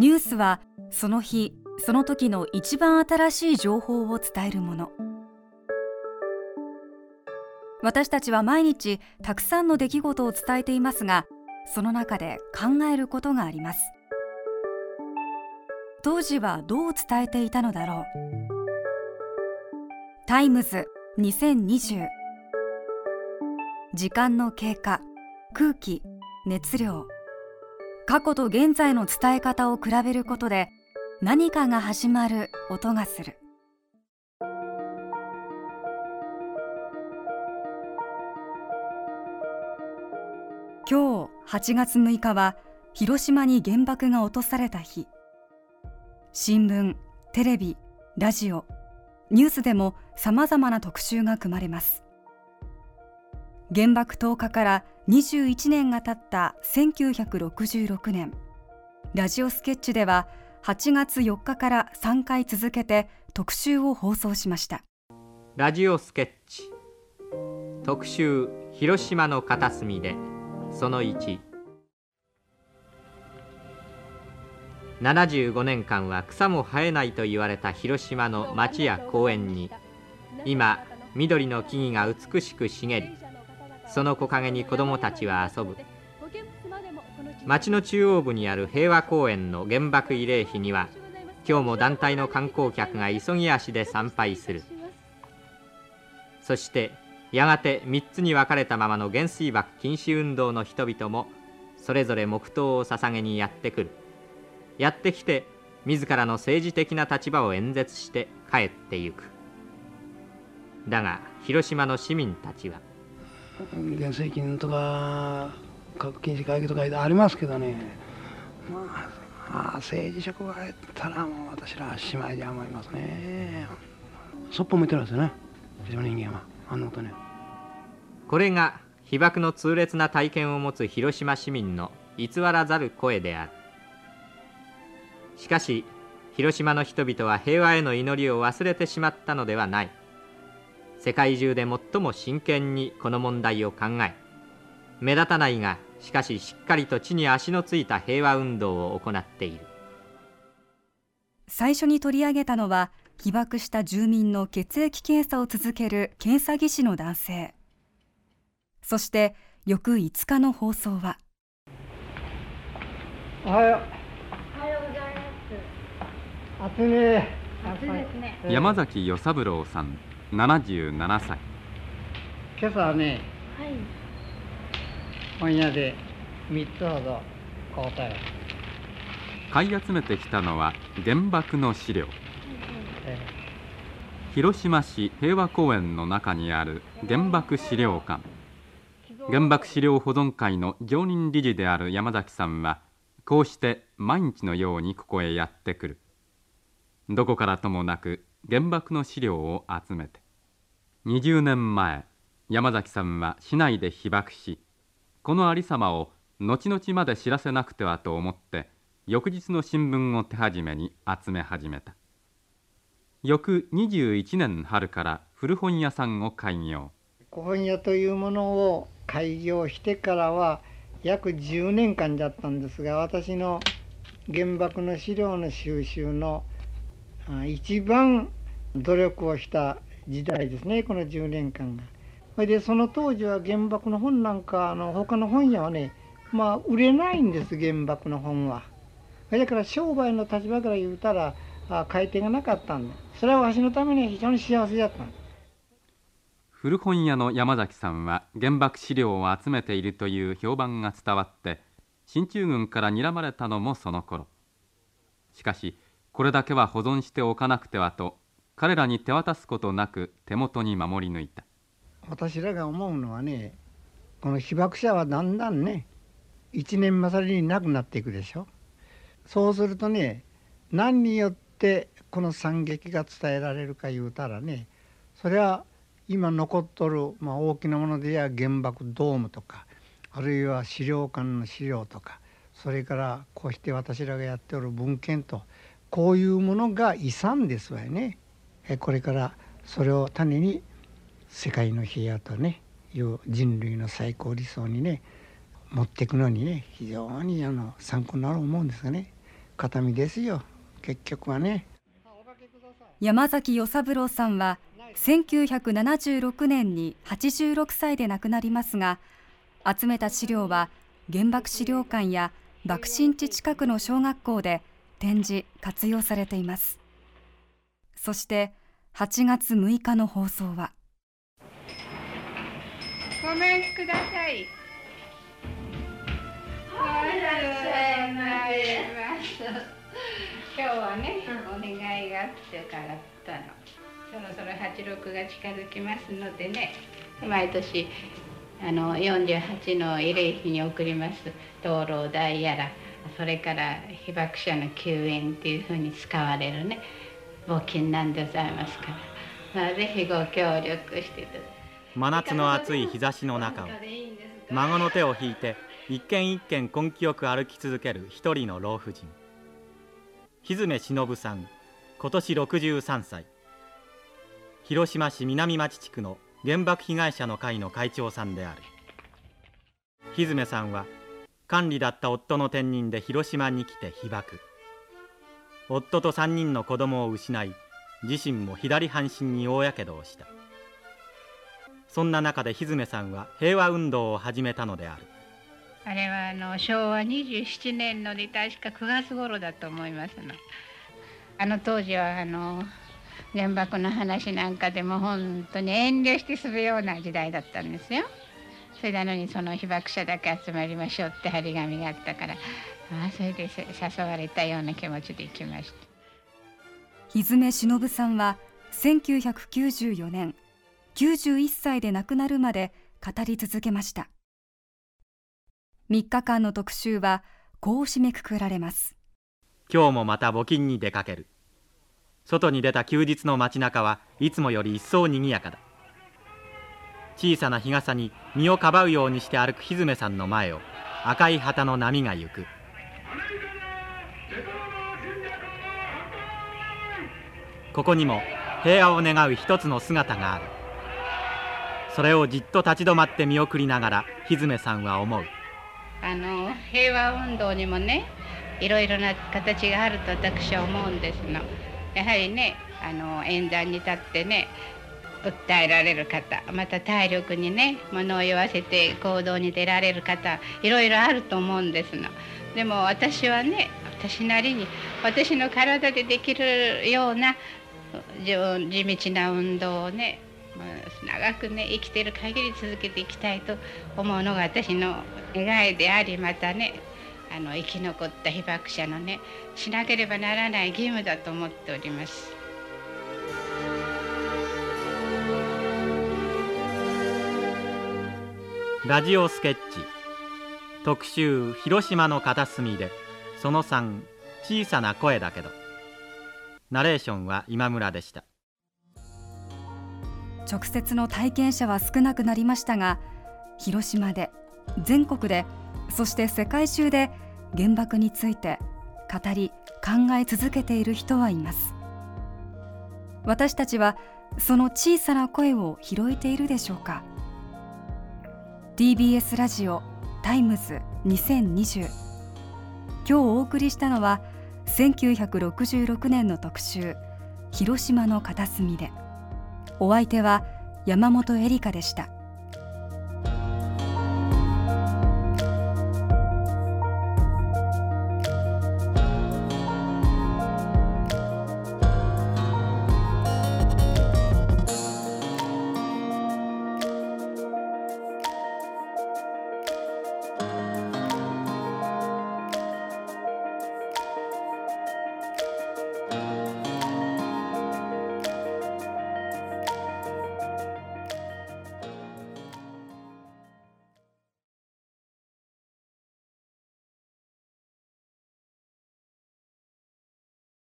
ニュースはその日その時の一番新しい情報を伝えるもの。私たちは毎日たくさんの出来事を伝えていますがその中で考えることがあります。当時はどう伝えていたのだろう。タイムズ2020時間の経過空気熱量。過去と現在の伝え方を比べることで何かが始まる音がする。今日8月6日は広島に原爆が落とされた日。新聞、テレビ、ラジオ、ニュースでもさまざまな特集が組まれます。原爆投下から21年が経った1966年。ラジオスケッチでは8月4日から3回続けて特集を放送しました。ラジオスケッチ。特集広島の片隅で。その175年間は草も生えないと言われた広島の町や公園に今緑の木々が美しく茂りその木陰に子供たちは遊ぶ。町の中央部にある平和公園の原爆慰霊碑には今日も団体の観光客が急ぎ足で参拝する。そしてやがて3つに分かれたままの原水爆禁止運動の人々もそれぞれ黙祷を捧げにやってくる。やってきて自らの政治的な立場を演説して帰ってゆく。だが広島の市民たちは原水金とか核禁止会議とかありますけどね。まあ政治職が入ったらもう私らしまいじゃ思いますね。そっぽ向いてるんですよね。非常人間は。あのことね。これが被爆の痛烈な体験を持つ広島市民の偽らざる声である。しかし広島の人々は平和への祈りを忘れてしまったのではない。世界中で最も真剣にこの問題を考え目立たないがしかししっかりと地に足のついた平和運動を行っている。最初に取り上げたのは被爆した住民の血液検査を続ける検査技師の男性。そして翌5日の放送は。おはよう。おはようございます。暑いね。暑いですね。山崎与三郎さん77歳。今朝はねはい。本屋で3つほど買うたよ、買い集めてきたのは原爆の資料。え広島市平和公園の中にある原爆資料館。原爆資料保存会の常任理事である山崎さんはこうして毎日のようにここへやってくる。どこからともなく原爆の資料を集めて20年前山崎さんは市内で被爆しこのありさまを後々まで知らせなくてはと思って翌日の新聞を手始めに集め始めた。翌21年春から古本屋さんを開業。古本屋というものを開業してからは約10年間だったんですが私の原爆の資料の収集の一番努力をした時代ですねこの10年間が。それでその当時は原爆の本なんかあの他の本屋はねまあ売れないんです原爆の本は。だから商売の立場から言うたらあ買い手がなかったんだそれはわしのためには非常に幸せだったんだ古本屋の山崎さんは原爆資料を集めているという評判が伝わって進駐軍から睨まれたのもその頃しかしこれだけは保存しておかなくてはと彼らに手渡すことなく手元に守り抜いた私らが思うのはねこの被爆者はだんだんね一年勝りになくなっていくでしょそうするとね何によってこの惨劇が伝えられるか言うたらねそれは今残っとる、まあ、大きなものでや原爆ドームとかあるいは資料館の資料とかそれからこうして私らがやっておる文献とこういうものが遺産ですわよね。えこれからそれを種に世界の平和とねいう人類の最高理想にね持っていくのにね非常にあの参考になると思うんですがね形見ですよ。結局はね。山崎与三郎さんは1976年に86歳で亡くなりますが集めた資料は原爆資料館や爆心地近くの小学校で展示活用されています。そして8月6日の放送は。ごめんください。今日はね、お願いがあってから。ったのそろそろ86が近づきますのでね。毎年あの48の慰霊碑に送ります。灯籠代やらそれから被爆者の救援っていうふうに使われるね募金なんでございますから、まあ、ぜひご協力していただ真夏の暑い日差しの中を孫の手を引いて一軒一軒根気よく歩き続ける一人の老婦人。日詰忍さん今年63歳。広島市南町地区の原爆被害者の会の会長さんである。日詰さんは管理だった夫の転任で広島に来て被爆。夫と3人の子供を失い自身も左半身に大やけどをした。そんな中で日詰さんは平和運動を始めたのである。あれはあの昭和27年ので確か9月頃だと思いますの。あの当時はあの原爆の話なんかでも本当に遠慮してするような時代だったんですよ。それなのにその被爆者だけ集まりましょうって張り紙があったからああそれで誘われたような気持ちで行きました。日詰忍さんは1994年91歳で亡くなるまで語り続けました。3日間の特集はこう締めくくられます。今日もまた募金に出かける。外に出た休日の街中はいつもより一層にぎやかだ小さな日傘に身をかばうようにして歩くひずめさんの前を赤い旗の波が行く。ここにも平和を願う一つの姿がある。それをじっと立ち止まって見送りながらひずめさんは思う。あの平和運動にもねいろいろな形があると私は思うんですの。やはりねあの演壇に立ってね訴えられる方また体力にね物を言わせて行動に出られる方いろいろあると思うんですの。でも私はね私なりに私の体でできるような地道な運動をね長くね生きてる限り続けていきたいと思うのが私の願いでありまたねあの生き残った被爆者のねしなければならない義務だと思っております。ラジオスケッチ。特集広島の片隅で。その3小さな声だけど。ナレーションは今村でした。直接の体験者は少なくなりましたが広島で全国でそして世界中で原爆について語り考え続けている人はいます。私たちはその小さな声を拾えているでしょうか。TBS ラジオタイムズ2020今日お送りしたのは1966年の特集広島の片隅で。お相手は山本恵里香でした。